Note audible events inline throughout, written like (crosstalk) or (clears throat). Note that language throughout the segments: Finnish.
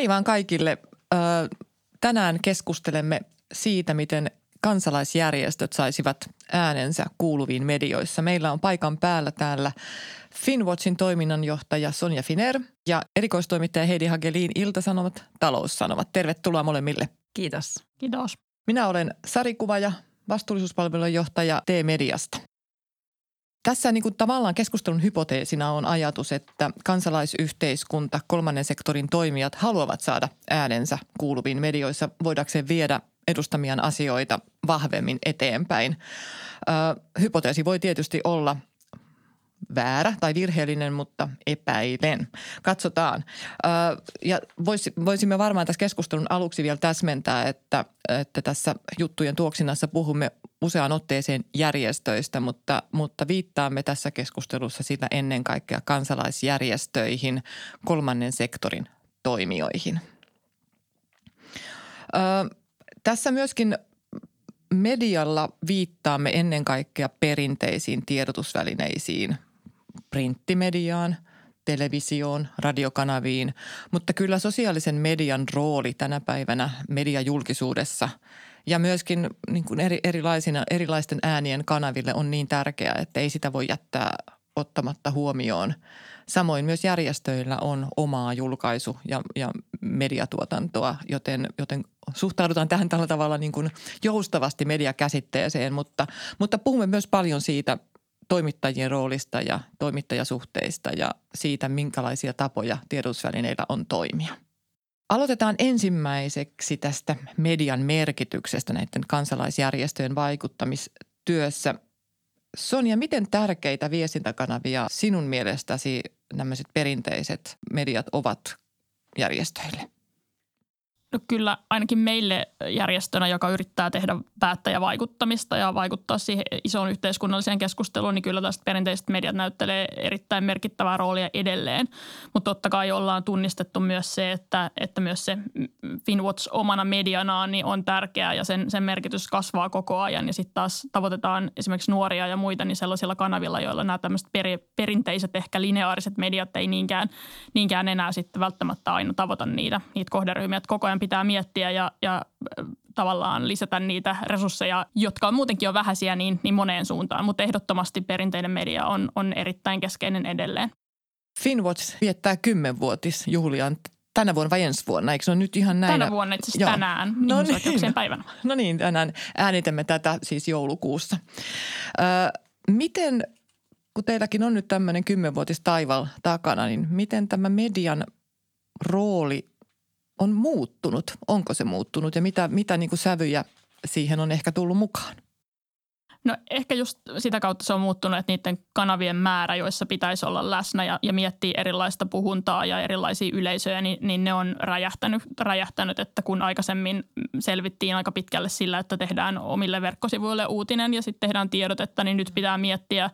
Hei vaan kaikille. Tänään keskustelemme siitä, miten kansalaisjärjestöt saisivat äänensä kuuluviin medioissa. Meillä on paikan päällä täällä Finwatchin toiminnanjohtaja Sonja Finer ja erikoistoimittaja Heidi Hagelin Iltasanomat, Taloussanomat. Tervetuloa molemmille. Kiitos. Kiitos. Minä olen Sari Kuvaja, vastuullisuuspalvelun johtaja T-Mediasta. Tässä niin kuin tavallaan keskustelun hypoteesina on ajatus, että kansalaisyhteiskunta, kolmannen sektorin toimijat haluavat saada äänensä kuuluviin medioissa voidakseen viedä edustamiaan asioita vahvemmin eteenpäin. Ö, hypoteesi voi tietysti olla väärä tai virheellinen, mutta epäilen. Katsotaan. Ja voisimme varmaan tässä keskustelun aluksi vielä täsmentää, että, että tässä juttujen tuoksinnassa puhumme useaan otteeseen järjestöistä, mutta, mutta viittaamme tässä keskustelussa sitä ennen kaikkea kansalaisjärjestöihin, kolmannen sektorin toimijoihin. Ö, tässä myöskin medialla viittaamme ennen kaikkea perinteisiin tiedotusvälineisiin – printtimediaan, televisioon, radiokanaviin, mutta kyllä sosiaalisen median rooli tänä päivänä mediajulkisuudessa ja myöskin niin kuin eri, erilaisina, erilaisten äänien kanaville on niin tärkeää, että ei sitä voi jättää ottamatta huomioon. Samoin myös järjestöillä on omaa julkaisu- ja, ja mediatuotantoa, joten, joten suhtaudutaan tähän tällä tavalla niin kuin joustavasti mediakäsitteeseen, mutta, mutta puhumme myös paljon siitä – toimittajien roolista ja toimittajasuhteista ja siitä, minkälaisia tapoja tiedotusvälineillä on toimia. Aloitetaan ensimmäiseksi tästä median merkityksestä näiden kansalaisjärjestöjen vaikuttamistyössä. Sonja, miten tärkeitä viestintäkanavia sinun mielestäsi nämä perinteiset mediat ovat järjestöille? No kyllä ainakin meille järjestönä, joka yrittää tehdä päättäjävaikuttamista ja vaikuttaa siihen isoon yhteiskunnalliseen keskusteluun, niin kyllä tästä perinteiset mediat näyttelee erittäin merkittävää roolia edelleen. Mutta totta kai ollaan tunnistettu myös se, että, että myös se Finwatch omana medianaan niin on tärkeää ja sen, sen merkitys kasvaa koko ajan. Ja sitten taas tavoitetaan esimerkiksi nuoria ja muita niin sellaisilla kanavilla, joilla nämä tämmöiset peri, perinteiset ehkä lineaariset mediat ei niinkään, niinkään enää sitten välttämättä aina tavoita niitä, niitä kohderyhmiä. koko ajan pitää miettiä ja, ja tavallaan lisätä niitä resursseja, jotka on muutenkin jo vähäisiä, niin, niin moneen suuntaan. Mutta ehdottomasti perinteinen media on, on erittäin keskeinen edelleen. Finwatch viettää kymmenvuotisjuhliaan tänä vuonna vai ensi vuonna, eikö se ole nyt ihan näin? Tänä vuonna itse asiassa tänään, no niin. päivänä. No niin, tänään äänitämme tätä siis joulukuussa. Ö, miten, kun teilläkin on nyt tämmöinen kymmenvuotis taival takana, niin miten tämä median rooli on muuttunut? Onko se muuttunut ja mitä, mitä niin kuin sävyjä siihen on ehkä tullut mukaan? No ehkä just sitä kautta se on muuttunut, että niiden kanavien määrä, joissa pitäisi olla läsnä ja, ja miettiä erilaista puhuntaa ja erilaisia yleisöjä, niin, niin ne on räjähtänyt, räjähtänyt, että kun aikaisemmin selvittiin aika pitkälle sillä, että tehdään omille verkkosivuille uutinen ja sitten tehdään tiedotetta, niin nyt pitää miettiä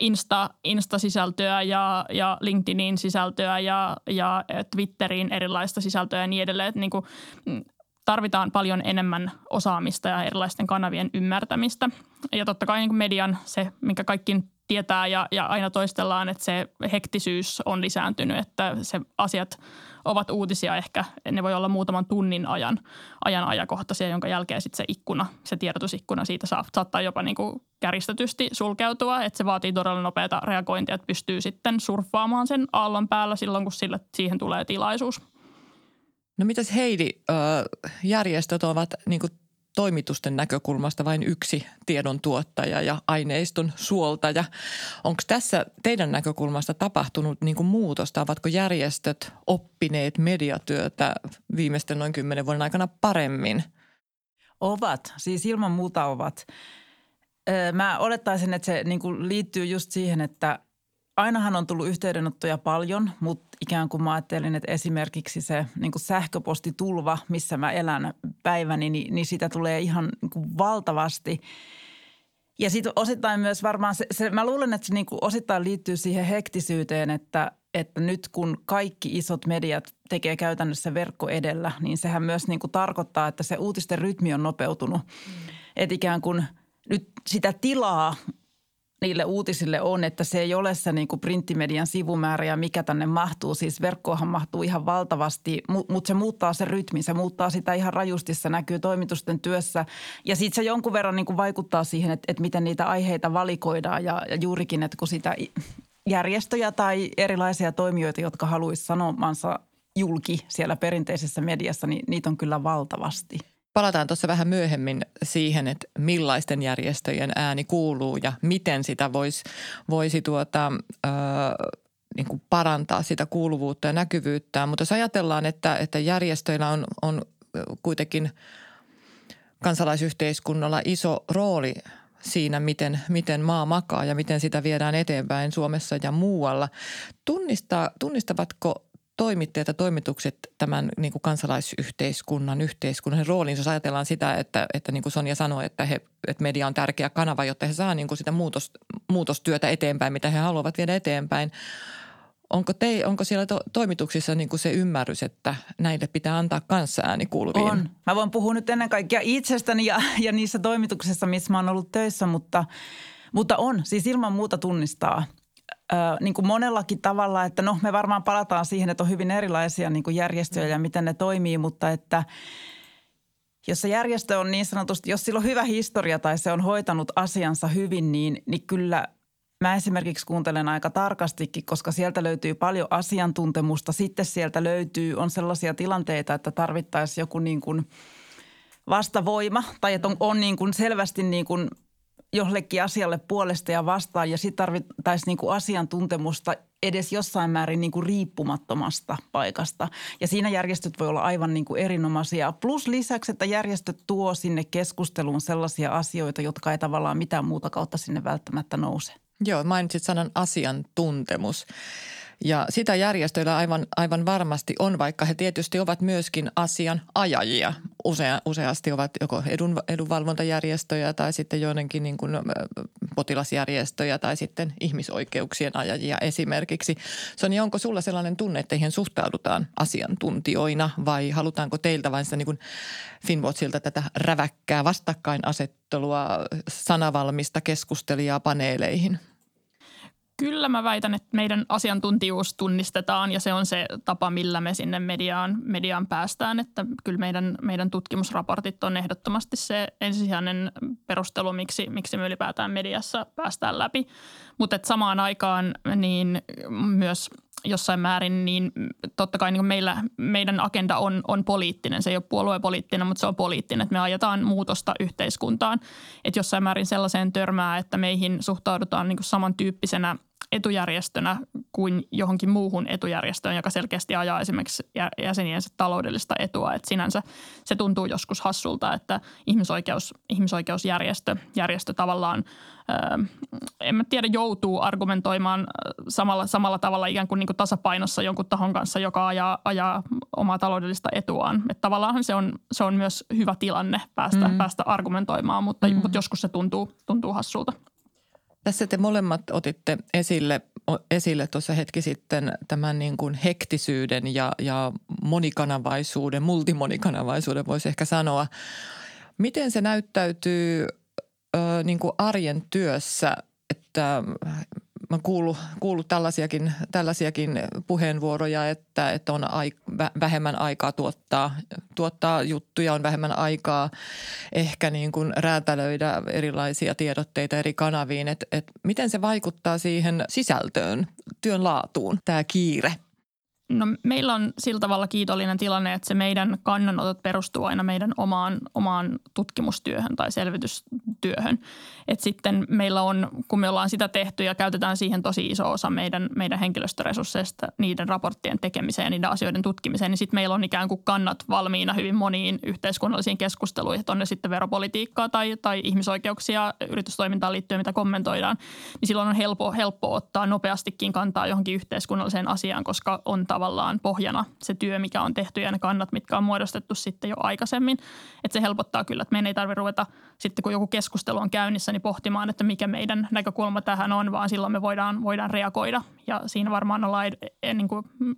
Insta, Insta-sisältöä ja, ja LinkedInin sisältöä ja, ja Twitterin erilaista sisältöä ja niin edelleen. Että niin kuin, tarvitaan paljon enemmän osaamista ja erilaisten kanavien ymmärtämistä. Ja totta kai niin median se, minkä kaikki tietää ja, ja aina toistellaan, että se hektisyys on lisääntynyt, että se asiat ovat uutisia ehkä, ne voi olla muutaman tunnin ajan, ajan ajakohtaisia, jonka jälkeen sitten se ikkuna, se tiedotusikkuna siitä saa, saattaa jopa niin kuin käristetysti sulkeutua, että se vaatii todella nopeata reagointia, että pystyy sitten surffaamaan sen aallon päällä silloin, kun sille, siihen tulee tilaisuus. No mitäs Heidi, järjestöt ovat niin kuin toimitusten näkökulmasta vain yksi tiedon tuottaja ja aineiston suoltaja. Onko tässä teidän näkökulmasta tapahtunut niin kuin muutosta? Ovatko järjestöt oppineet mediatyötä viimeisten noin kymmenen vuoden aikana paremmin? Ovat, siis ilman muuta ovat. Mä olettaisin, että se niin kuin liittyy just siihen, että ainahan on tullut yhteydenottoja paljon, mutta ikään kuin mä ajattelin, että esimerkiksi se niin kuin sähköpostitulva, missä mä elän päiväni, niin, niin sitä tulee ihan niin kuin valtavasti. Ja sitten osittain myös varmaan se, se mä luulen, että se niin kuin osittain liittyy siihen hektisyyteen, että, että nyt kun kaikki isot mediat tekee käytännössä verkko edellä, niin sehän myös niin kuin tarkoittaa, että se uutisten rytmi on nopeutunut. Mm. Että ikään kuin nyt sitä tilaa niille uutisille on, että se ei ole se niin kuin printtimedian sivumäärä ja mikä tänne mahtuu. Siis verkkoahan mahtuu ihan valtavasti, mutta se muuttaa se rytmi, se muuttaa sitä ihan rajusti, se näkyy toimitusten työssä. Ja sitten se jonkun verran niin kuin vaikuttaa siihen, että, että miten niitä aiheita valikoidaan ja, ja juurikin, että kun sitä järjestöjä tai erilaisia toimijoita, jotka haluaisivat sanomansa julki siellä perinteisessä mediassa, niin niitä on kyllä valtavasti. Palataan tuossa vähän myöhemmin siihen, että millaisten järjestöjen ääni kuuluu ja miten sitä voisi, voisi tuota, äh, niin kuin parantaa sitä kuuluvuutta ja näkyvyyttä. Mutta jos ajatellaan, että, että järjestöillä on, on kuitenkin kansalaisyhteiskunnalla iso rooli siinä, miten, miten maa makaa ja miten sitä viedään eteenpäin Suomessa ja muualla. Tunnistaa, tunnistavatko toimittajat ja toimitukset tämän niin kuin kansalaisyhteiskunnan, yhteiskunnan roolin, jos ajatellaan sitä, että, että niin kuin Sonja sanoi, että, he, että media on tärkeä kanava, jotta he saa niin kuin sitä muutos, muutostyötä eteenpäin, mitä he haluavat viedä eteenpäin. Onko, te, onko siellä to, toimituksissa niin kuin se ymmärrys, että näille pitää antaa kanssa ääni kuuluviin? On. Mä voin puhua nyt ennen kaikkea itsestäni ja, ja niissä toimituksissa, missä mä oon ollut töissä, mutta, mutta on. Siis ilman muuta tunnistaa – niin kuin monellakin tavalla, että no me varmaan palataan siihen, että on hyvin erilaisia niin kuin järjestöjä ja miten ne toimii, mutta että jos se järjestö on niin sanotusti, jos sillä on hyvä historia tai se on hoitanut asiansa hyvin, niin, niin kyllä mä esimerkiksi kuuntelen aika tarkastikin, koska sieltä löytyy paljon asiantuntemusta. Sitten sieltä löytyy, on sellaisia tilanteita, että tarvittaisiin joku niin kuin vastavoima tai että on, on niin kuin selvästi niin kuin – jollekin asialle puolesta ja vastaan ja sitten tarvittaisiin niin kuin asiantuntemusta edes jossain määrin niin kuin riippumattomasta paikasta. Ja siinä järjestöt voi olla aivan niin kuin erinomaisia. Plus lisäksi, että järjestöt tuo sinne keskusteluun sellaisia asioita, jotka ei tavallaan mitään muuta kautta sinne välttämättä nouse. Joo, mainitsit sanan asiantuntemus. Ja sitä järjestöillä aivan, aivan varmasti on, vaikka he tietysti ovat myöskin asian ajajia. Usea, useasti ovat joko edun, edunvalvontajärjestöjä tai sitten joidenkin niin kuin potilasjärjestöjä tai sitten ihmisoikeuksien ajajia esimerkiksi. Soni, onko sulla sellainen tunne, että heihin suhtaudutaan asiantuntijoina vai halutaanko teiltä vain sitä niin kuin Finwatchilta tätä räväkkää vastakkainasettelua, sanavalmista keskustelijaa paneeleihin – Kyllä mä väitän, että meidän asiantuntijuus tunnistetaan ja se on se tapa, millä me sinne mediaan, mediaan päästään. Että kyllä meidän, meidän tutkimusraportit on ehdottomasti se ensisijainen perustelu, miksi, miksi me ylipäätään mediassa päästään läpi. Mutta samaan aikaan niin myös jossain määrin, niin totta kai niin meillä, meidän agenda on, on poliittinen. Se ei ole puoluepoliittinen, mutta se on poliittinen, että me ajetaan muutosta yhteiskuntaan. Että jossain määrin sellaiseen törmää, että meihin suhtaudutaan niin samantyyppisenä – etujärjestönä kuin johonkin muuhun etujärjestöön, joka selkeästi ajaa esimerkiksi jäseniensä taloudellista etua. Et sinänsä se tuntuu joskus hassulta, että ihmisoikeus, ihmisoikeusjärjestö järjestö tavallaan, ää, en mä tiedä, joutuu argumentoimaan samalla, samalla tavalla ikään kuin, niin kuin tasapainossa jonkun tahon kanssa, joka ajaa, ajaa omaa taloudellista etuaan. Et tavallaan se on, se on myös hyvä tilanne päästä, mm. päästä argumentoimaan, mutta, mm. mutta joskus se tuntuu, tuntuu hassulta. Tässä te molemmat otitte esille, esille tuossa hetki sitten tämän niin kuin hektisyyden ja, ja monikanavaisuuden, multimonikanavaisuuden voisi ehkä sanoa. Miten se näyttäytyy ö, niin kuin arjen työssä, että mä kuullut, kuullut tällaisiakin, tällaisiakin puheenvuoroja, että, että on ai, vähemmän aikaa tuottaa, tuottaa juttuja, on vähemmän aikaa ehkä niin kuin räätälöidä erilaisia tiedotteita eri kanaviin. Että, että miten se vaikuttaa siihen sisältöön, työn laatuun, tämä kiire – No meillä on sillä tavalla kiitollinen tilanne, että se meidän kannanotot perustuu aina meidän omaan, omaan tutkimustyöhön tai selvitystyöhön. Et sitten meillä on, kun me ollaan sitä tehty ja käytetään siihen tosi iso osa meidän, meidän henkilöstöresursseista niiden raporttien tekemiseen ja niiden asioiden tutkimiseen, niin sitten meillä on ikään kuin kannat valmiina hyvin moniin yhteiskunnallisiin keskusteluihin, että on ne sitten veropolitiikkaa tai, tai ihmisoikeuksia yritystoimintaan liittyen, mitä kommentoidaan, niin silloin on helppo, helppo ottaa nopeastikin kantaa johonkin yhteiskunnalliseen asiaan, koska on tavallaan pohjana se työ, mikä on tehty ja ne kannat, mitkä on muodostettu sitten jo aikaisemmin. Että se helpottaa kyllä, että meidän ei tarvitse ruveta sitten, kun joku keskustelu on käynnissä, niin pohtimaan, että mikä meidän näkökulma tähän on, vaan silloin me voidaan, voidaan reagoida. Ja siinä varmaan ollaan ed- niin kuin mm,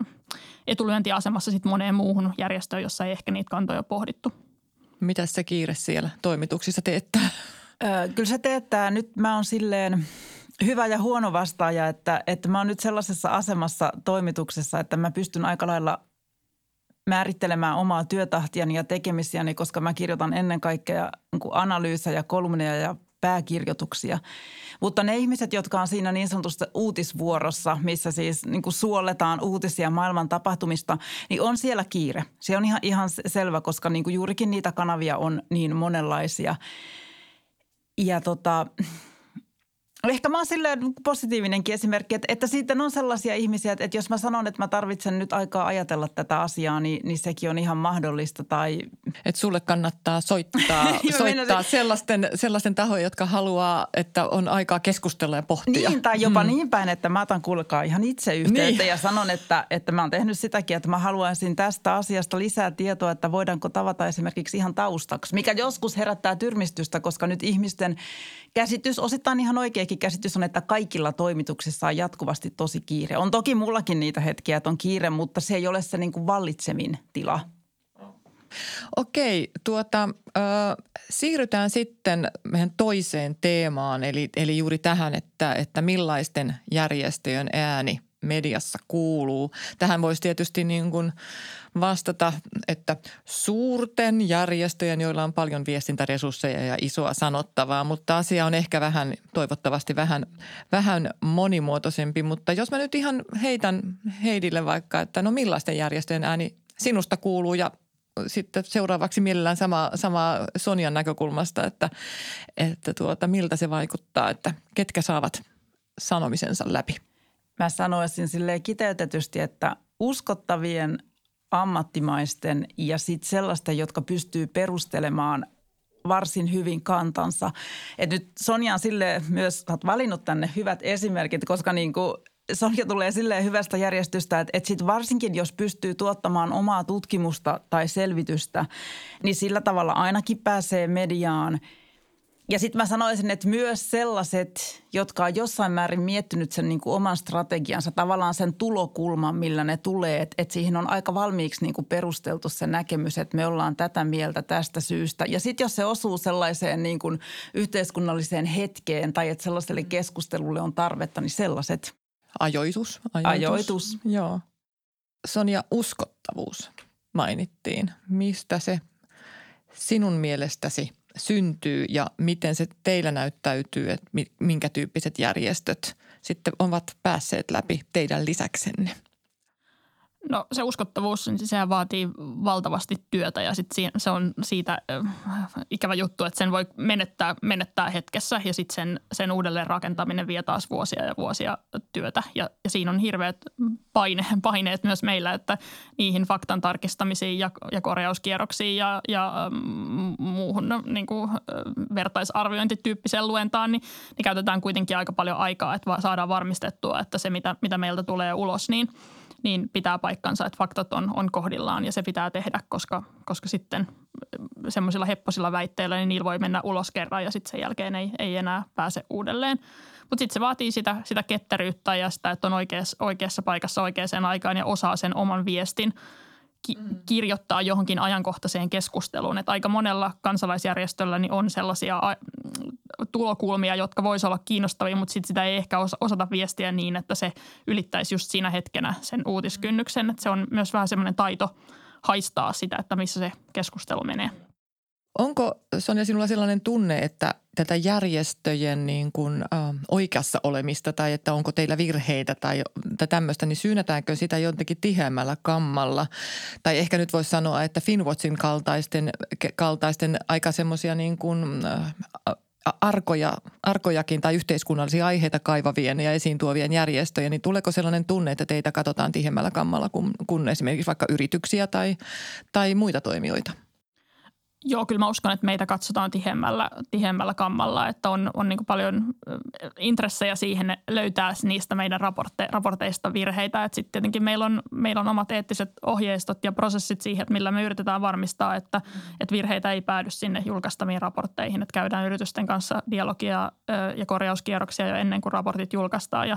etulyöntiasemassa sitten moneen muuhun järjestöön, jossa ei ehkä niitä kantoja pohdittu. Mitä se kiire siellä toimituksissa teettää? Öö, kyllä se teettää. Nyt mä oon silleen – hyvä ja huono vastaaja, että, että mä oon nyt sellaisessa asemassa toimituksessa, että mä pystyn aika lailla määrittelemään omaa työtahtiani ja tekemisiäni, koska mä kirjoitan ennen kaikkea niin analyysejä, kolumneja ja pääkirjoituksia. Mutta ne ihmiset, jotka on siinä niin sanotusta uutisvuorossa, missä siis niin kuin suolletaan uutisia maailman tapahtumista, niin on siellä kiire. Se on ihan, ihan selvä, koska niin kuin juurikin niitä kanavia on niin monenlaisia. Ja tota, Ehkä mä oon silleen positiivinenkin esimerkki, että, että sitten on sellaisia ihmisiä, että, että jos mä sanon, että mä tarvitsen nyt aikaa ajatella tätä asiaa, niin, niin sekin on ihan mahdollista. Tai... Että sulle kannattaa soittaa, (laughs) soittaa sellaisten, sellaisten tahojen, jotka haluaa, että on aikaa keskustella ja pohtia. Niin, tai jopa mm. niin päin, että mä otan kuulkaa ihan itse yhteyttä niin. ja sanon, että, että mä oon tehnyt sitäkin, että mä haluaisin tästä asiasta lisää tietoa, että voidaanko tavata esimerkiksi ihan taustaksi, mikä joskus herättää tyrmistystä, koska nyt ihmisten käsitys, osittain ihan oikeakin käsitys on, että kaikilla toimituksissa on jatkuvasti tosi kiire. On toki mullakin niitä hetkiä, että on kiire, mutta se ei ole se niin kuin vallitsemin tila. Okei, tuota, äh, siirrytään sitten meidän toiseen teemaan, eli, eli juuri tähän, että, että millaisten järjestöjen ääni mediassa kuuluu. Tähän voisi tietysti niin kuin vastata, että suurten järjestöjen, joilla on paljon viestintäresursseja ja isoa sanottavaa, mutta asia on ehkä vähän, toivottavasti vähän, vähän monimuotoisempi. Mutta jos mä nyt ihan heitän Heidille vaikka, että no millaisten järjestöjen ääni sinusta kuuluu ja sitten seuraavaksi mielellään sama, sama Sonjan näkökulmasta, että, että tuota, miltä se vaikuttaa, että ketkä saavat sanomisensa läpi. Mä sanoisin silleen kiteytetysti, että uskottavien ammattimaisten ja sitten sellaisten, jotka pystyy perustelemaan varsin hyvin kantansa. Et nyt Sonja on sille myös, olet valinnut tänne hyvät esimerkit, koska niin kuin Sonja tulee silleen hyvästä järjestystä, että, että sit varsinkin jos pystyy tuottamaan omaa tutkimusta tai selvitystä, niin sillä tavalla ainakin pääsee mediaan – ja sitten mä sanoisin, että myös sellaiset, jotka on jossain määrin miettinyt sen niin kuin oman strategiansa, tavallaan sen tulokulman, millä ne tulee, että, että siihen on aika valmiiksi niin kuin perusteltu se näkemys, että me ollaan tätä mieltä tästä syystä. Ja sitten jos se osuu sellaiseen niin kuin yhteiskunnalliseen hetkeen tai että sellaiselle keskustelulle on tarvetta, niin sellaiset. Ajoitus. Ajoitus. Ajoitus. Joo. Sonja, uskottavuus mainittiin. Mistä se sinun mielestäsi – syntyy ja miten se teillä näyttäytyy, että minkä tyyppiset järjestöt sitten ovat päässeet läpi teidän lisäksenne? No se uskottavuus, niin sehän vaatii valtavasti työtä ja sitten se on siitä ikävä juttu, että sen voi menettää, menettää hetkessä ja sitten sen, sen uudelleen rakentaminen vie taas vuosia ja vuosia työtä. Ja, ja siinä on hirveät paine, (laughs) paineet myös meillä, että niihin faktan tarkistamisiin ja, ja korjauskierroksiin ja, ja muuhun no, niin kuin, vertaisarviointityyppiseen luentaan, niin, niin käytetään kuitenkin aika paljon aikaa, että saadaan varmistettua, että se mitä, mitä meiltä tulee ulos, niin – niin pitää paikkansa, että faktat on, on kohdillaan ja se pitää tehdä, koska, koska sitten semmoisilla hepposilla väitteillä niin niillä voi mennä ulos kerran ja sitten sen jälkeen ei, ei enää pääse uudelleen. Mutta sitten se vaatii sitä, sitä ketteryyttä ja sitä, että on oikeassa, oikeassa paikassa oikeaan aikaan ja osaa sen oman viestin ki- mm. kirjoittaa johonkin ajankohtaiseen keskusteluun. Että aika monella kansalaisjärjestöllä niin on sellaisia tulokulmia, jotka voisivat olla kiinnostavia, mutta sit sitä ei ehkä osata viestiä niin, että se ylittäisi just siinä hetkenä sen uutiskynnyksen. Että se on myös vähän semmoinen taito haistaa sitä, että missä se keskustelu menee. Onko Sonja sinulla sellainen tunne, että tätä järjestöjen niin kuin, ä, oikeassa olemista tai että onko teillä virheitä tai, tai tämmöistä, niin syynätäänkö sitä jotenkin tiheämmällä kammalla? Tai ehkä nyt voisi sanoa, että Finwatchin kaltaisten, kaltaisten aika semmoisia niin kuin, arkoja, arkojakin tai yhteiskunnallisia aiheita kaivavien ja esiin tuovien järjestöjä, niin tuleeko sellainen tunne, että teitä katsotaan tihemmällä kammalla kuin, kuin esimerkiksi vaikka yrityksiä tai, tai muita toimijoita? Joo, kyllä mä uskon, että meitä katsotaan tihemmällä, tihemmällä kammalla, että on, on niin paljon intressejä siihen löytää niistä meidän raportte, raporteista virheitä. Sitten tietenkin meillä on, meillä on omat eettiset ohjeistot ja prosessit siihen, että millä me yritetään varmistaa, että, mm. että virheitä ei päädy sinne julkaistamiin raportteihin. Että käydään yritysten kanssa dialogia ja korjauskierroksia jo ennen kuin raportit julkaistaan ja,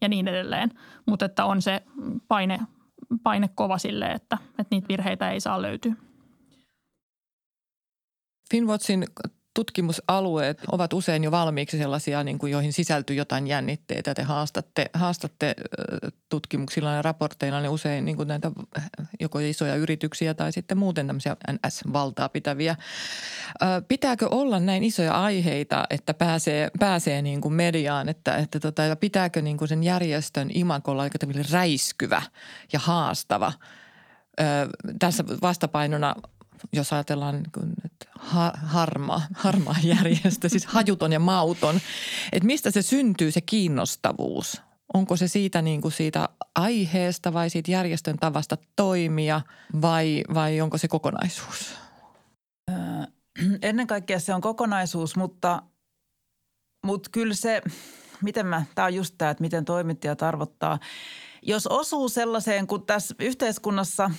ja niin edelleen. Mutta että on se paine, paine kova sille, että, että niitä virheitä ei saa löytyä. Finwatchin tutkimusalueet ovat usein jo valmiiksi sellaisia, niin kuin joihin sisältyy jotain jännitteitä. Te haastatte, haastatte tutkimuksilla ja raporteilla ne usein niin kuin näitä joko isoja yrityksiä tai sitten muuten tämmöisiä NS-valtaa pitäviä. Pitääkö olla näin isoja aiheita, että pääsee, pääsee niin kuin mediaan, että, että tota, pitääkö niin kuin sen järjestön imakolla aika räiskyvä ja haastava – tässä vastapainona jos ajatellaan niin että harmaa, harmaa järjestö, siis hajuton ja mauton, että mistä se syntyy se kiinnostavuus? Onko se siitä, niin kuin siitä aiheesta vai siitä järjestön tavasta toimia vai, vai onko se kokonaisuus? (clears throat) Ennen kaikkea se on kokonaisuus, mutta, mutta kyllä se, miten mä, tämä on just tämä, että miten toimittajat arvottaa. Jos osuu sellaiseen, kun tässä yhteiskunnassa –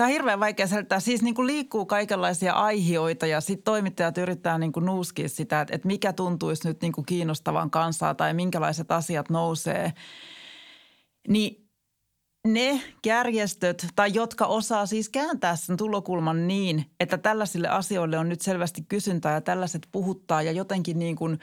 Tämä on hirveän vaikea selittää. Siis niin kuin liikkuu kaikenlaisia aihioita ja sitten toimittajat yrittää niin kuin nuuskia sitä, että, mikä tuntuisi nyt niin kuin kiinnostavan kansaa tai minkälaiset asiat nousee. Niin ne järjestöt tai jotka osaa siis kääntää sen tulokulman niin, että tällaisille asioille on nyt selvästi kysyntää ja tällaiset puhuttaa ja jotenkin niin kuin,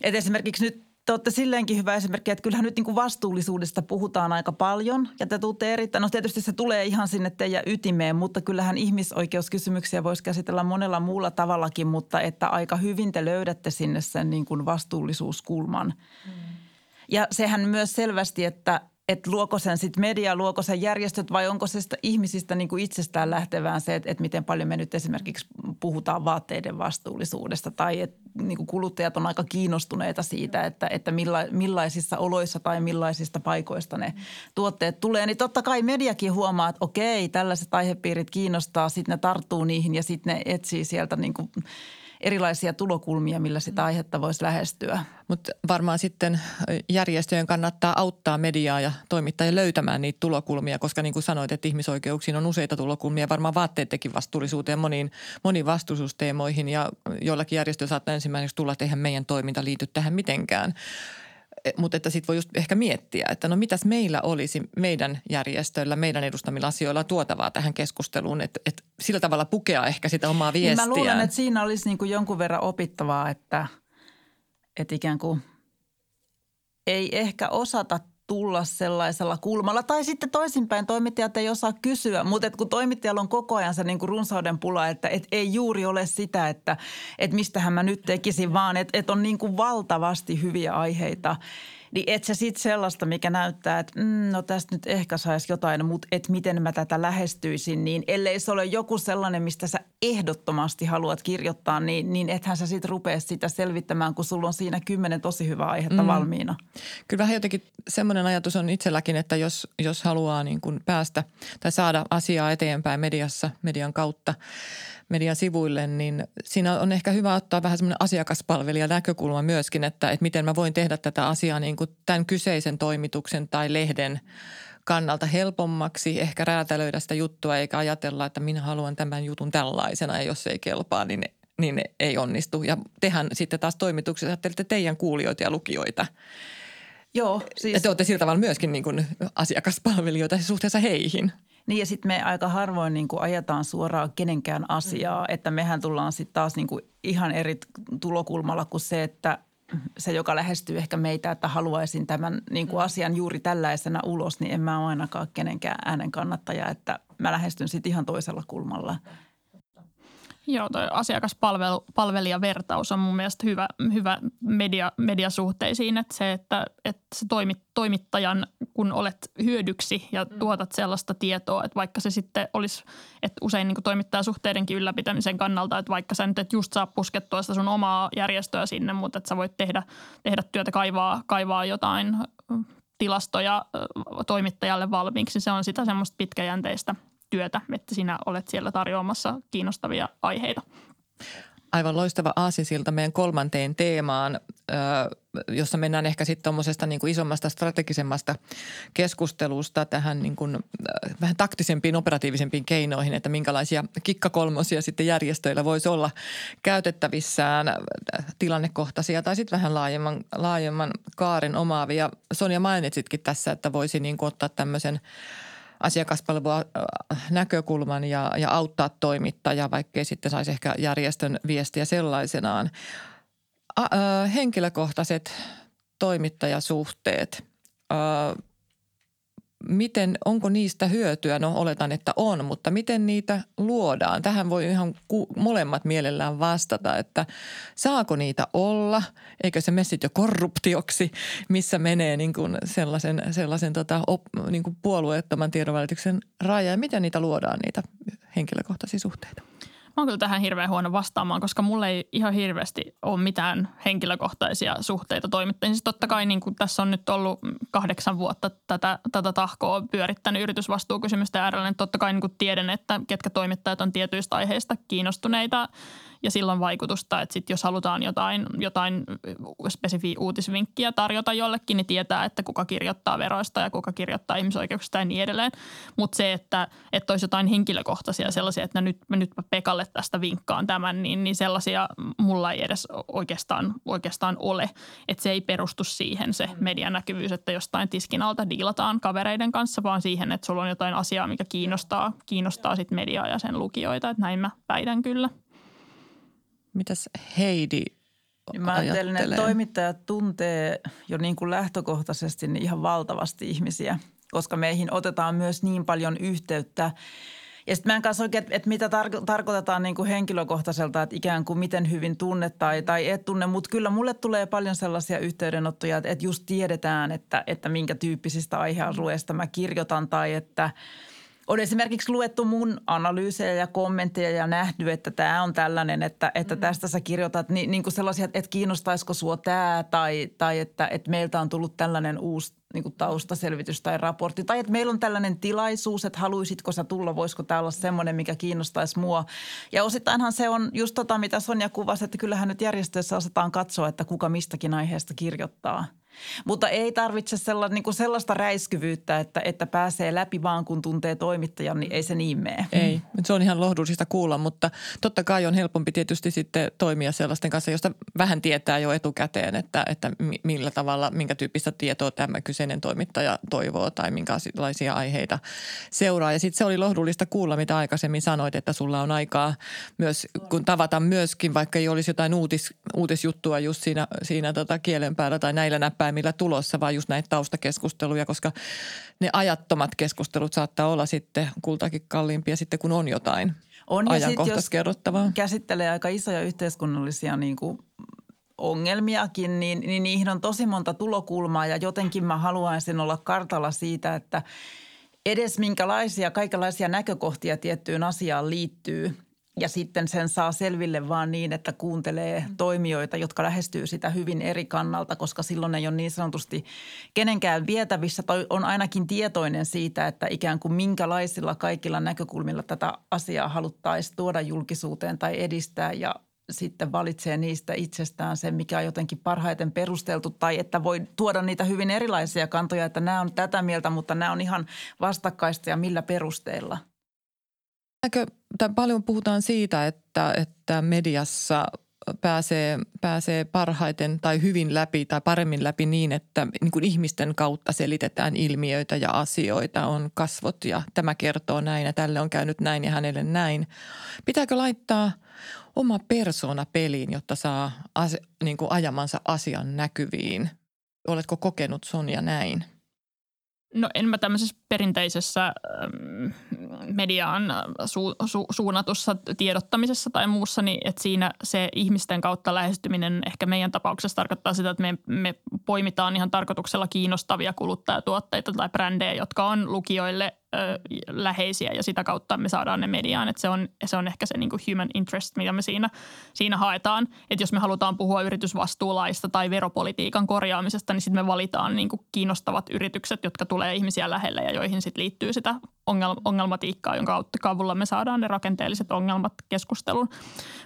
että esimerkiksi nyt te olette silleenkin hyvä esimerkki, että kyllähän nyt niin kuin vastuullisuudesta puhutaan aika paljon ja te tuutte erittäin, no tietysti se tulee ihan sinne teidän ytimeen, mutta kyllähän ihmisoikeuskysymyksiä voisi käsitellä monella muulla tavallakin, mutta että aika hyvin te löydätte sinne sen niin kuin vastuullisuuskulman. Mm. Ja sehän myös selvästi, että että luoko sen sitten media, luoko sen järjestöt vai onko se sitä ihmisistä niin kuin itsestään lähtevään se, että, että miten paljon me nyt esimerkiksi puhutaan vaatteiden vastuullisuudesta tai että niin kuin kuluttajat on aika kiinnostuneita siitä, että, että milla, millaisissa oloissa tai millaisista paikoista ne tuotteet tulee. Niin totta kai mediakin huomaa, että okei, tällaiset aihepiirit kiinnostaa, sitten ne tarttuu niihin ja sitten ne etsii sieltä niin kuin – erilaisia tulokulmia, millä sitä mm. aihetta voisi lähestyä. Mutta varmaan sitten järjestöjen kannattaa auttaa mediaa ja toimittajia löytämään niitä tulokulmia, koska niin kuin sanoit, että ihmisoikeuksiin on useita tulokulmia, varmaan vaatteettekin vastuullisuuteen moniin, moniin vastuullisuusteemoihin ja joillakin järjestöillä saattaa ensimmäiseksi tulla, että eihän meidän toiminta liity tähän mitenkään. Mutta että sitten voi just ehkä miettiä, että no mitäs meillä olisi meidän järjestöillä, meidän edustamilla asioilla tuotavaa tähän keskusteluun, että, että sillä tavalla pukea ehkä sitä omaa viestiä. Niin mä luulen, että siinä olisi niin kuin jonkun verran opittavaa, että, että ikään kuin ei ehkä osata tulla sellaisella kulmalla. Tai sitten toisinpäin toimittajat ei osaa kysyä, mutta kun toimittajalla on koko ajan se niin kuin runsauden pula, että et ei juuri ole sitä, että et mistähän mä nyt tekisin, vaan että et on niin kuin valtavasti hyviä aiheita – niin et sä sitten sellaista, mikä näyttää, että mm, no tästä nyt ehkä saisi jotain, mutta et miten mä tätä lähestyisin, niin ellei se ole joku sellainen, mistä sä ehdottomasti haluat kirjoittaa, niin, niin ethän sä sitten rupea sitä selvittämään, kun sulla on siinä kymmenen tosi hyvää aihetta mm. valmiina. Kyllä vähän jotenkin semmoinen ajatus on itselläkin, että jos, jos haluaa niin kuin päästä tai saada asiaa eteenpäin mediassa, median kautta – median sivuille, niin siinä on ehkä hyvä ottaa vähän semmoinen asiakaspalvelija näkökulma myöskin, että, että miten mä voin tehdä tätä asiaa niin kuin tämän kyseisen toimituksen tai lehden kannalta helpommaksi, ehkä räätälöidä sitä juttua eikä ajatella, että minä haluan tämän jutun tällaisena ja jos se ei kelpaa, niin, niin ei onnistu. Ja tehän sitten taas toimituksessa ajattelette teidän kuulijoita ja lukijoita. Joo. Siis... Ja te olette sillä tavalla myöskin niin kuin asiakaspalvelijoita suhteessa heihin. Niin ja sitten me aika harvoin niin kuin ajetaan suoraan kenenkään asiaa, mm. että mehän tullaan sitten taas niin kuin ihan eri tulokulmalla kuin se, että se, joka lähestyy ehkä meitä, että haluaisin tämän niin kuin mm. asian juuri tällaisena ulos, niin en mä ole ainakaan kenenkään äänen kannattaja, että mä lähestyn sitten ihan toisella kulmalla. Joo, toi asiakaspalvelijavertaus on mun mielestä hyvä, hyvä media, mediasuhteisiin, että se, että, että se toimit, toimittajan, kun olet hyödyksi ja mm. tuotat sellaista tietoa, että vaikka se sitten olisi, että usein niin toimittajasuhteidenkin ylläpitämisen kannalta, että vaikka sä nyt et just saa puskettua sitä sun omaa järjestöä sinne, mutta että sä voit tehdä, tehdä työtä, kaivaa, kaivaa jotain tilastoja toimittajalle valmiiksi, se on sitä semmoista pitkäjänteistä – työtä, että sinä olet siellä tarjoamassa kiinnostavia aiheita. Aivan loistava aasinsilta meidän kolmanteen teemaan, jossa mennään ehkä sitten tuommoisesta niin isommasta strategisemmasta keskustelusta tähän niin kuin, vähän taktisempiin, operatiivisempiin keinoihin, että minkälaisia kikkakolmosia sitten järjestöillä voisi olla käytettävissään tilannekohtaisia tai sitten vähän laajemman, laajemman kaaren omaavia. Sonja mainitsitkin tässä, että voisi niin kuin ottaa tämmöisen – asiakaspalvelua näkökulman ja, ja auttaa toimittajaa, vaikkei sitten saisi ehkä järjestön viestiä sellaisenaan. A, ö, henkilökohtaiset toimittajasuhteet. Ö, miten, onko niistä hyötyä? No oletan, että on, mutta miten niitä luodaan? Tähän voi ihan ku, molemmat mielellään vastata, että saako niitä olla? Eikö se mene jo korruptioksi, missä menee niin kuin sellaisen, sellaisen tota, op, niin kuin puolueettoman tiedonvälityksen raja? Ja miten niitä luodaan, niitä henkilökohtaisia suhteita? Mä oon kyllä tähän hirveän huono vastaamaan, koska mulla ei ihan hirveästi ole mitään henkilökohtaisia suhteita toimittajiin. Siis totta kai niin kuin tässä on nyt ollut kahdeksan vuotta tätä, tätä tahkoa pyörittänyt yritysvastuukysymystä äärellä, niin totta kai niin kuin tiedän, että ketkä toimittajat on tietyistä aiheista kiinnostuneita ja silloin vaikutusta, että sit jos halutaan jotain, jotain spesifiä uutisvinkkiä tarjota jollekin, niin tietää, että kuka kirjoittaa veroista ja kuka kirjoittaa ihmisoikeuksista ja niin edelleen. Mutta se, että, että olisi jotain henkilökohtaisia sellaisia, että nyt, nyt mä Pekalle tästä vinkkaan tämän, niin, niin sellaisia mulla ei edes oikeastaan, oikeastaan ole. Että se ei perustu siihen se medianäkyvyys, että jostain tiskin alta diilataan kavereiden kanssa, vaan siihen, että sulla on jotain asiaa, mikä kiinnostaa, kiinnostaa sit mediaa ja sen lukijoita. Että näin mä väitän kyllä. Mitäs Heidi niin Mä ajattelen, että toimittajat tuntee jo niin kuin lähtökohtaisesti niin ihan valtavasti ihmisiä, koska meihin otetaan myös niin paljon yhteyttä. Ja sitten mä en kanssa oikein, että, että mitä tar- tarkoitetaan niin kuin henkilökohtaiselta, että ikään kuin miten hyvin tunnet tai, tai et tunne. Mutta kyllä mulle tulee paljon sellaisia yhteydenottoja, että, että just tiedetään, että, että minkä tyyppisistä aihealueista mä kirjoitan tai että – on esimerkiksi luettu mun analyysejä ja kommentteja ja nähty, että tämä on tällainen, että, että mm. tästä sä kirjoitat niin, niin kuin sellaisia, että kiinnostaisiko sua tämä tai, tai että, että meiltä on tullut tällainen uusi niin kuin taustaselvitys tai raportti. Tai että meillä on tällainen tilaisuus, että haluaisitko sä tulla, voisiko tämä olla semmoinen, mikä kiinnostaisi mua. Ja osittainhan se on just tota, mitä Sonja kuvasi, että kyllähän nyt järjestöissä osataan katsoa, että kuka mistäkin aiheesta kirjoittaa – mutta ei tarvitse sella, niin kuin sellaista räiskyvyyttä, että, että pääsee läpi vaan kun tuntee toimittajan, niin ei se niin mene. Ei, se on ihan lohdullista kuulla, mutta totta kai on helpompi tietysti sitten toimia sellaisten kanssa, josta vähän tietää jo etukäteen, että, että millä tavalla, minkä tyyppistä tietoa tämä kyseinen toimittaja toivoo tai minkälaisia aiheita seuraa. Ja sitten se oli lohdullista kuulla, mitä aikaisemmin sanoit, että sulla on aikaa myös, kun tavata myöskin, vaikka ei olisi jotain uutis, uutisjuttua just siinä, siinä tota kielen päällä tai näillä näppäillä näppäimillä tulossa, vaan just näitä taustakeskusteluja, koska ne ajattomat keskustelut saattaa olla sitten kultakin kalliimpia sitten, kun on jotain on, ajankohtaista kerrottavaa. käsittelee aika isoja yhteiskunnallisia niin kuin ongelmiakin, niin, niin niihin on tosi monta tulokulmaa ja jotenkin mä haluaisin olla kartalla siitä, että edes minkälaisia, kaikenlaisia näkökohtia tiettyyn asiaan liittyy – ja sitten sen saa selville vaan niin, että kuuntelee mm. toimijoita, jotka lähestyy sitä hyvin eri kannalta, koska silloin ei ole niin sanotusti kenenkään vietävissä. Tai on ainakin tietoinen siitä, että ikään kuin minkälaisilla kaikilla näkökulmilla tätä asiaa haluttaisiin tuoda julkisuuteen tai edistää ja sitten valitsee niistä itsestään sen, mikä on jotenkin parhaiten perusteltu. Tai että voi tuoda niitä hyvin erilaisia kantoja, että nämä on tätä mieltä, mutta nämä on ihan vastakkaista ja millä perusteilla – tai paljon puhutaan siitä, että, että mediassa pääsee, pääsee parhaiten tai hyvin läpi tai paremmin läpi niin, että niin kuin ihmisten kautta selitetään ilmiöitä ja asioita. On kasvot ja tämä kertoo näin ja tälle on käynyt näin ja hänelle näin. Pitääkö laittaa oma persona peliin, jotta saa ase, niin kuin ajamansa asian näkyviin? Oletko kokenut Sonja näin? No en mä tämmöisessä perinteisessä mediaan su, su, suunnatussa tiedottamisessa tai muussa, niin että siinä se ihmisten kautta lähestyminen ehkä meidän tapauksessa tarkoittaa sitä, että me, me poimitaan ihan tarkoituksella kiinnostavia kuluttajatuotteita tai brändejä, jotka on lukijoille läheisiä ja sitä kautta me saadaan ne mediaan. Että se, on, se on ehkä se niin human interest, mitä me siinä, siinä haetaan. Että jos me halutaan puhua yritysvastuulaista tai veropolitiikan korjaamisesta, niin sitten me valitaan niin kiinnostavat yritykset, jotka tulee ihmisiä lähelle ja joihin sitten liittyy sitä ongelmatiikkaa, jonka kavulla me saadaan ne rakenteelliset ongelmat keskusteluun.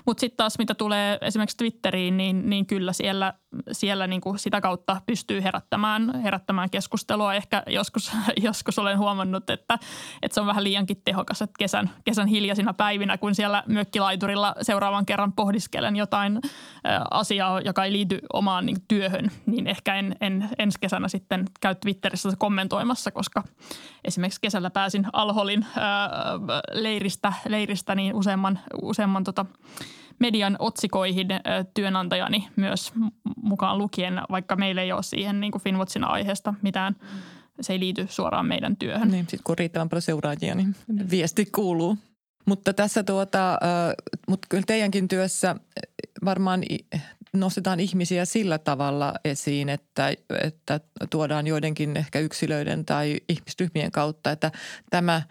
Mutta sitten taas mitä tulee esimerkiksi Twitteriin, niin, niin kyllä siellä – siellä niin kuin sitä kautta pystyy herättämään, herättämään keskustelua. Ehkä joskus, (laughs) joskus olen huomannut, että, että se on vähän liiankin tehokas, että kesän, kesän hiljaisina päivinä, kun siellä mökkilaiturilla seuraavan kerran pohdiskelen jotain asiaa, joka ei liity omaan niin työhön, niin ehkä en, en ensi kesänä sitten käy Twitterissä kommentoimassa, koska esimerkiksi kesällä pääsin Alholin ää, leiristä, leiristä niin useamman, useamman tota, median otsikoihin työnantajani myös mukaan lukien, vaikka meillä ei ole siihen niin kuin Finwatchin aiheesta mitään se ei liity suoraan meidän työhön. Niin, sitten kun on riittävän paljon seuraajia, niin viesti kuuluu. Mutta tässä tuota, mutta kyllä teidänkin työssä varmaan nostetaan ihmisiä sillä tavalla esiin, että, että tuodaan joidenkin ehkä yksilöiden tai ihmisryhmien kautta, että tämä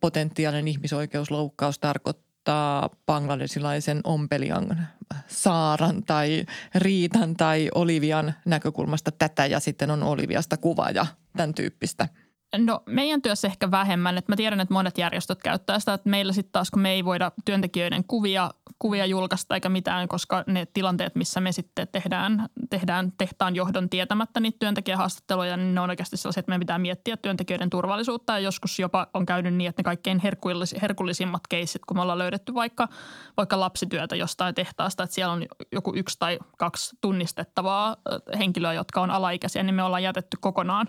potentiaalinen ihmisoikeusloukkaus tarkoittaa bangladesilaisen ompelijan Saaran tai Riitan tai Olivian näkökulmasta tätä ja sitten on Oliviasta kuva ja tämän tyyppistä – No meidän työssä ehkä vähemmän. Että mä tiedän, että monet järjestöt käyttää sitä, että meillä sitten taas kun me ei voida työntekijöiden kuvia, kuvia julkaista eikä mitään, koska ne tilanteet, missä me sitten tehdään, tehdään tehtaan johdon tietämättä niitä työntekijähaastatteluja, niin ne on oikeasti sellaisia, että meidän pitää miettiä työntekijöiden turvallisuutta ja joskus jopa on käynyt niin, että ne kaikkein herkullis, herkullisimmat keissit, kun me ollaan löydetty vaikka, vaikka lapsityötä jostain tehtaasta, että siellä on joku yksi tai kaksi tunnistettavaa henkilöä, jotka on alaikäisiä, niin me ollaan jätetty kokonaan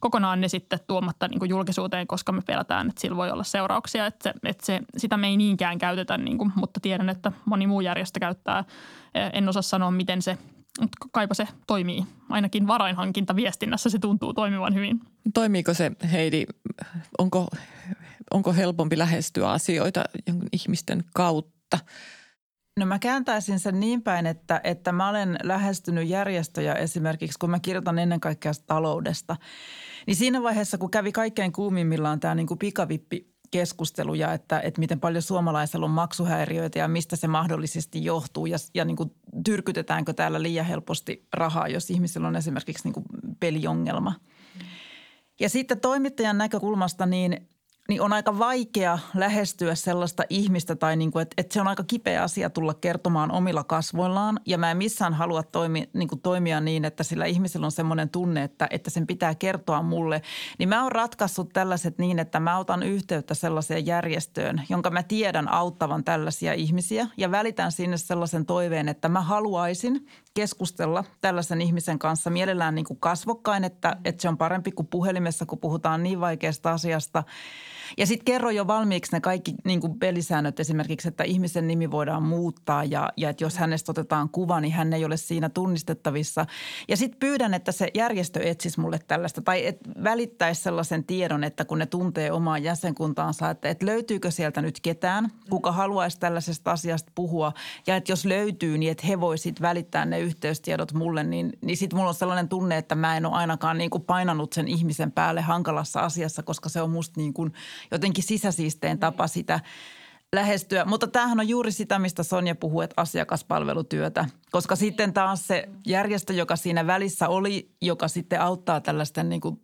kokonaan ne sitten tuomatta niin kuin julkisuuteen, koska me pelätään, että sillä voi olla seurauksia. Että se, että se, sitä me ei niinkään käytetä, niin kuin, mutta tiedän, että moni muu järjestö käyttää. En osaa sanoa, miten se mutta kaipa se toimii. Ainakin varainhankinta viestinnässä se tuntuu toimivan hyvin. Toimiiko se Heidi, onko, onko helpompi lähestyä asioita ihmisten kautta? No mä kääntäisin sen niin päin, että, että mä olen lähestynyt järjestöjä esimerkiksi, kun mä kirjoitan ennen kaikkea taloudesta. Niin siinä vaiheessa, kun kävi kaikkein kuumimmillaan tämä niin kuin pikavippi keskusteluja, että, että miten paljon suomalaisilla on maksuhäiriöitä ja mistä se mahdollisesti johtuu ja, ja niin kuin tyrkytetäänkö täällä liian helposti rahaa, jos ihmisillä on esimerkiksi niin kuin peliongelma. Ja sitten toimittajan näkökulmasta niin niin on aika vaikea lähestyä sellaista ihmistä tai niin kuin, että, että se on aika kipeä asia tulla kertomaan omilla kasvoillaan. Ja mä en missään halua toimi, niin kuin toimia niin, että sillä ihmisellä on semmoinen tunne, että, että sen pitää kertoa mulle. Niin mä oon ratkaissut tällaiset niin, että mä otan yhteyttä sellaiseen järjestöön, jonka mä tiedän auttavan tällaisia ihmisiä. Ja välitän sinne sellaisen toiveen, että mä haluaisin keskustella tällaisen ihmisen kanssa mielellään niin kuin kasvokkain, että, että se on parempi kuin puhelimessa, kun puhutaan niin vaikeasta asiasta – ja sitten kerro jo valmiiksi ne kaikki niin kuin pelisäännöt esimerkiksi, että ihmisen nimi voidaan muuttaa ja, ja että jos hänestä otetaan kuva, niin hän ei ole siinä tunnistettavissa. Ja sitten pyydän, että se järjestö etsisi mulle tällaista tai et välittäisi sellaisen tiedon, että kun ne tuntee omaa jäsenkuntaansa, että, että löytyykö sieltä nyt ketään, kuka haluaisi tällaisesta asiasta puhua. Ja että jos löytyy, niin että he voisivat välittää ne yhteystiedot mulle, niin, niin sitten mulla on sellainen tunne, että mä en ole ainakaan niin kuin painanut sen ihmisen päälle hankalassa asiassa, koska se on musta niin kuin – jotenkin sisäsiisteen tapa sitä lähestyä. Mutta tämähän on juuri sitä, mistä Sonja puhuu, että asiakaspalvelutyötä. Koska sitten taas se järjestö, joka siinä välissä oli, joka sitten auttaa tällaisten niin kuin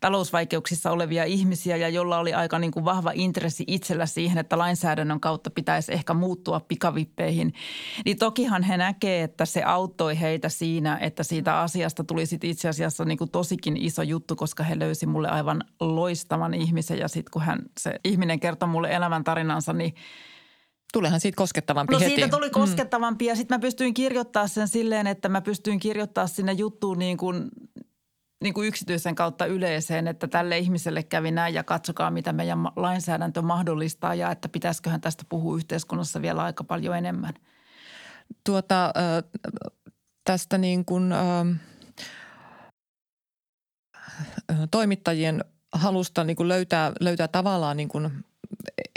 talousvaikeuksissa olevia ihmisiä ja jolla oli aika niin kuin vahva intressi itsellä siihen, että lainsäädännön kautta pitäisi ehkä muuttua pikavippeihin. Niin tokihan he näkee, että se auttoi heitä siinä, että siitä asiasta tuli sitten itse asiassa niin kuin tosikin iso juttu, koska he löysi mulle aivan loistavan ihmisen ja sitten kun hän, se ihminen kertoi mulle elämän tarinansa, niin – Tulehan siitä koskettavampi no, heti. siitä tuli mm. koskettavampi mm. ja sitten mä pystyin kirjoittaa sen silleen, että mä pystyin kirjoittaa sinne juttuun niin kuin niin kuin yksityisen kautta yleiseen, että tälle ihmiselle kävi näin ja katsokaa, mitä meidän lainsäädäntö mahdollistaa ja että pitäisiköhän tästä puhua yhteiskunnassa vielä aika paljon enemmän. Tuota, tästä niin kuin, toimittajien halusta niin kuin löytää, löytää tavallaan niin kuin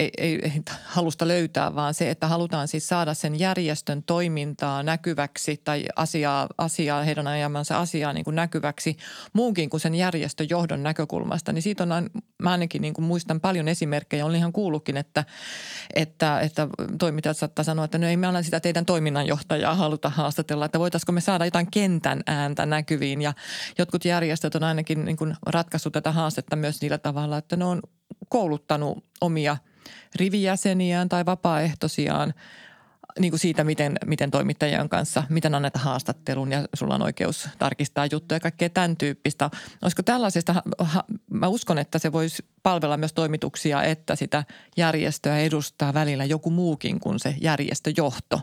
ei, ei, ei halusta löytää, vaan se, että halutaan siis saada sen järjestön toimintaa näkyväksi tai asiaa, asiaa heidän ajamansa asiaa niin kuin näkyväksi muunkin kuin sen järjestöjohdon näkökulmasta. Niin siitä on, mä ainakin niin kuin muistan paljon esimerkkejä. Olen ihan kuullutkin, että, että, että toimittajat saattaa sanoa, että no ei me olla sitä teidän toiminnanjohtajaa haluta haastatella, että voitaisiko me saada jotain kentän ääntä näkyviin. Ja jotkut järjestöt on ainakin niin kuin ratkaissut tätä haastetta myös niillä tavalla, että ne on kouluttanut omia rivijäseniään tai vapaaehtoisiaan niin kuin siitä, miten, miten toimittajien kanssa, miten annetaan haastattelun ja sulla on oikeus tarkistaa juttuja ja kaikkea tämän tyyppistä. Olisiko tällaisesta, mä uskon, että se voisi palvella myös toimituksia, että sitä järjestöä edustaa välillä joku muukin kuin se järjestöjohto.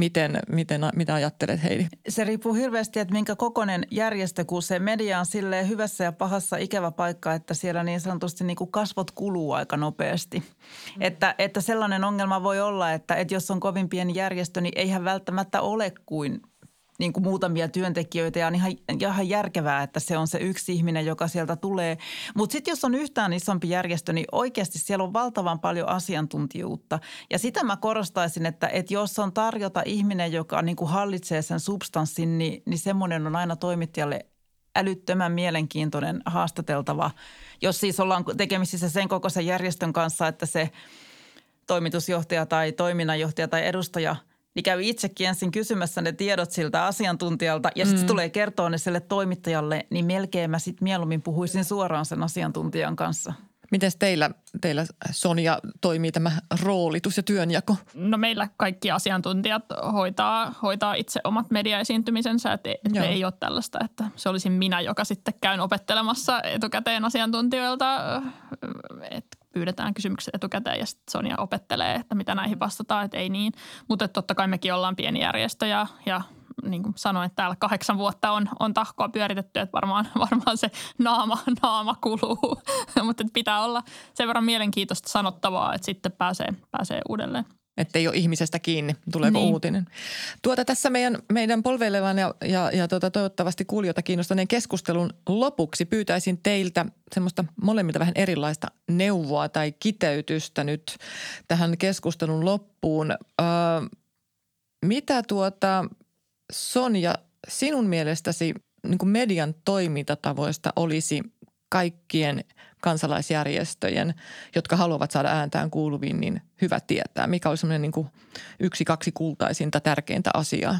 Miten, miten, mitä ajattelet Heidi? Se riippuu hirveästi, että minkä kokoinen järjestö, kun se media on silleen hyvässä ja pahassa ikävä paikka, että siellä niin sanotusti niin kuin kasvot kuluu aika nopeasti. Mm. Että, että sellainen ongelma voi olla, että, että jos on kovin pieni järjestö, niin eihän välttämättä ole kuin niin kuin muutamia työntekijöitä ja on ihan, ihan järkevää, että se on se yksi ihminen, joka sieltä tulee. Mutta sitten jos on yhtään isompi järjestö, niin oikeasti siellä on valtavan paljon asiantuntijuutta. Ja sitä mä korostaisin, että, että jos on tarjota ihminen, joka niin kuin hallitsee sen substanssin, niin, niin semmoinen on aina toimittajalle älyttömän mielenkiintoinen haastateltava, jos siis ollaan tekemisissä sen kokoisen järjestön kanssa, että se toimitusjohtaja tai toiminnanjohtaja tai edustaja – niin kävi itsekin ensin kysymässä ne tiedot siltä asiantuntijalta ja sitten mm. tulee kertoa ne sille toimittajalle, niin melkein mä sitten mieluummin puhuisin suoraan sen asiantuntijan kanssa. Miten teillä, teillä Sonja toimii tämä roolitus ja työnjako? No meillä kaikki asiantuntijat hoitaa, hoitaa itse omat mediaesiintymisensä, että, että ei ole tällaista, että se olisin minä, joka sitten käyn opettelemassa etukäteen asiantuntijoilta, että pyydetään kysymykset etukäteen ja sitten Sonja opettelee, että mitä näihin vastataan, että ei niin. Mutta totta kai mekin ollaan pieni järjestö ja, ja niin kuin sanoin, että täällä kahdeksan vuotta on, on tahkoa pyöritetty, että varmaan, (laughs) varmaan se naama, naama kuluu. (laughs) Mutta pitää olla sen verran mielenkiintoista sanottavaa, että sitten pääsee, pääsee uudelleen että ei ole ihmisestä kiinni, tuleeko niin. uutinen. Tuota tässä meidän, meidän polveilevan ja, ja, ja tuota, toivottavasti kuulijoita kiinnostaneen keskustelun lopuksi pyytäisin teiltä semmoista molemmilta vähän erilaista neuvoa tai kiteytystä nyt tähän keskustelun loppuun. Öö, mitä tuota Sonja sinun mielestäsi niin median toimintatavoista olisi kaikkien kansalaisjärjestöjen, jotka haluavat saada ääntään kuuluviin, niin hyvä tietää. Mikä olisi semmoinen niin yksi, kaksi kultaisinta tärkeintä asiaa?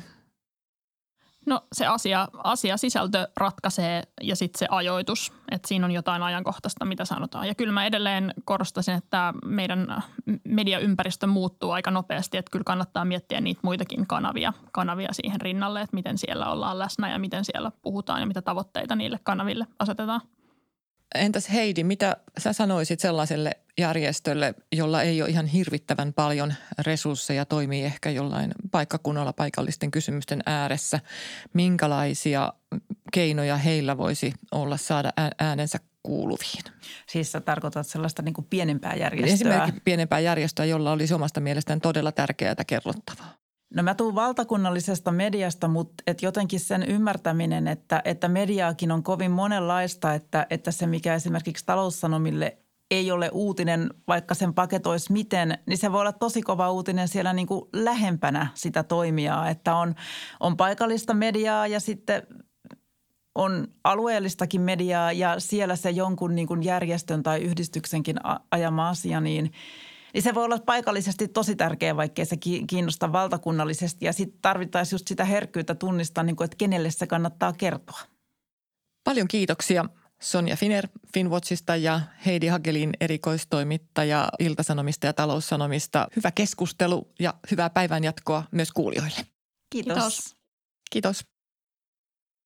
No se asia, asia sisältö ratkaisee ja sitten se ajoitus, että siinä on jotain ajankohtaista, mitä sanotaan. Ja kyllä mä edelleen korostasin, että meidän mediaympäristö muuttuu aika nopeasti, että kyllä kannattaa miettiä niitä muitakin kanavia, kanavia siihen rinnalle, että miten siellä ollaan läsnä ja miten siellä puhutaan ja mitä tavoitteita niille kanaville asetetaan. Entäs Heidi, mitä sä sanoisit sellaiselle järjestölle, jolla ei ole ihan hirvittävän paljon resursseja, toimii ehkä jollain paikkakunnalla paikallisten kysymysten ääressä. Minkälaisia keinoja heillä voisi olla saada äänensä kuuluviin? Siis sä tarkoitat sellaista niin kuin pienempää järjestöä? Esimerkiksi pienempää järjestöä, jolla olisi omasta mielestään todella tärkeää kerrottavaa. No mä tuun valtakunnallisesta mediasta, mutta et jotenkin sen ymmärtäminen, että, että mediaakin on kovin monenlaista, että, että se mikä esimerkiksi taloussanomille ei ole uutinen, vaikka sen paketoisi miten, niin se voi olla tosi kova uutinen siellä niin kuin lähempänä sitä toimijaa, että on, on paikallista mediaa ja sitten on alueellistakin mediaa ja siellä se jonkun niin kuin järjestön tai yhdistyksenkin ajama asia, niin – niin se voi olla paikallisesti tosi tärkeä, vaikkei se kiinnosta valtakunnallisesti. Ja sitten tarvittaisiin just sitä herkkyyttä tunnistaa, niin kuin, että kenelle se kannattaa kertoa. Paljon kiitoksia Sonja Finer Finwatchista ja Heidi Hagelin erikoistoimittaja Iltasanomista ja Taloussanomista. Hyvä keskustelu ja hyvää päivänjatkoa myös kuulijoille. Kiitos. Kiitos. Kiitos.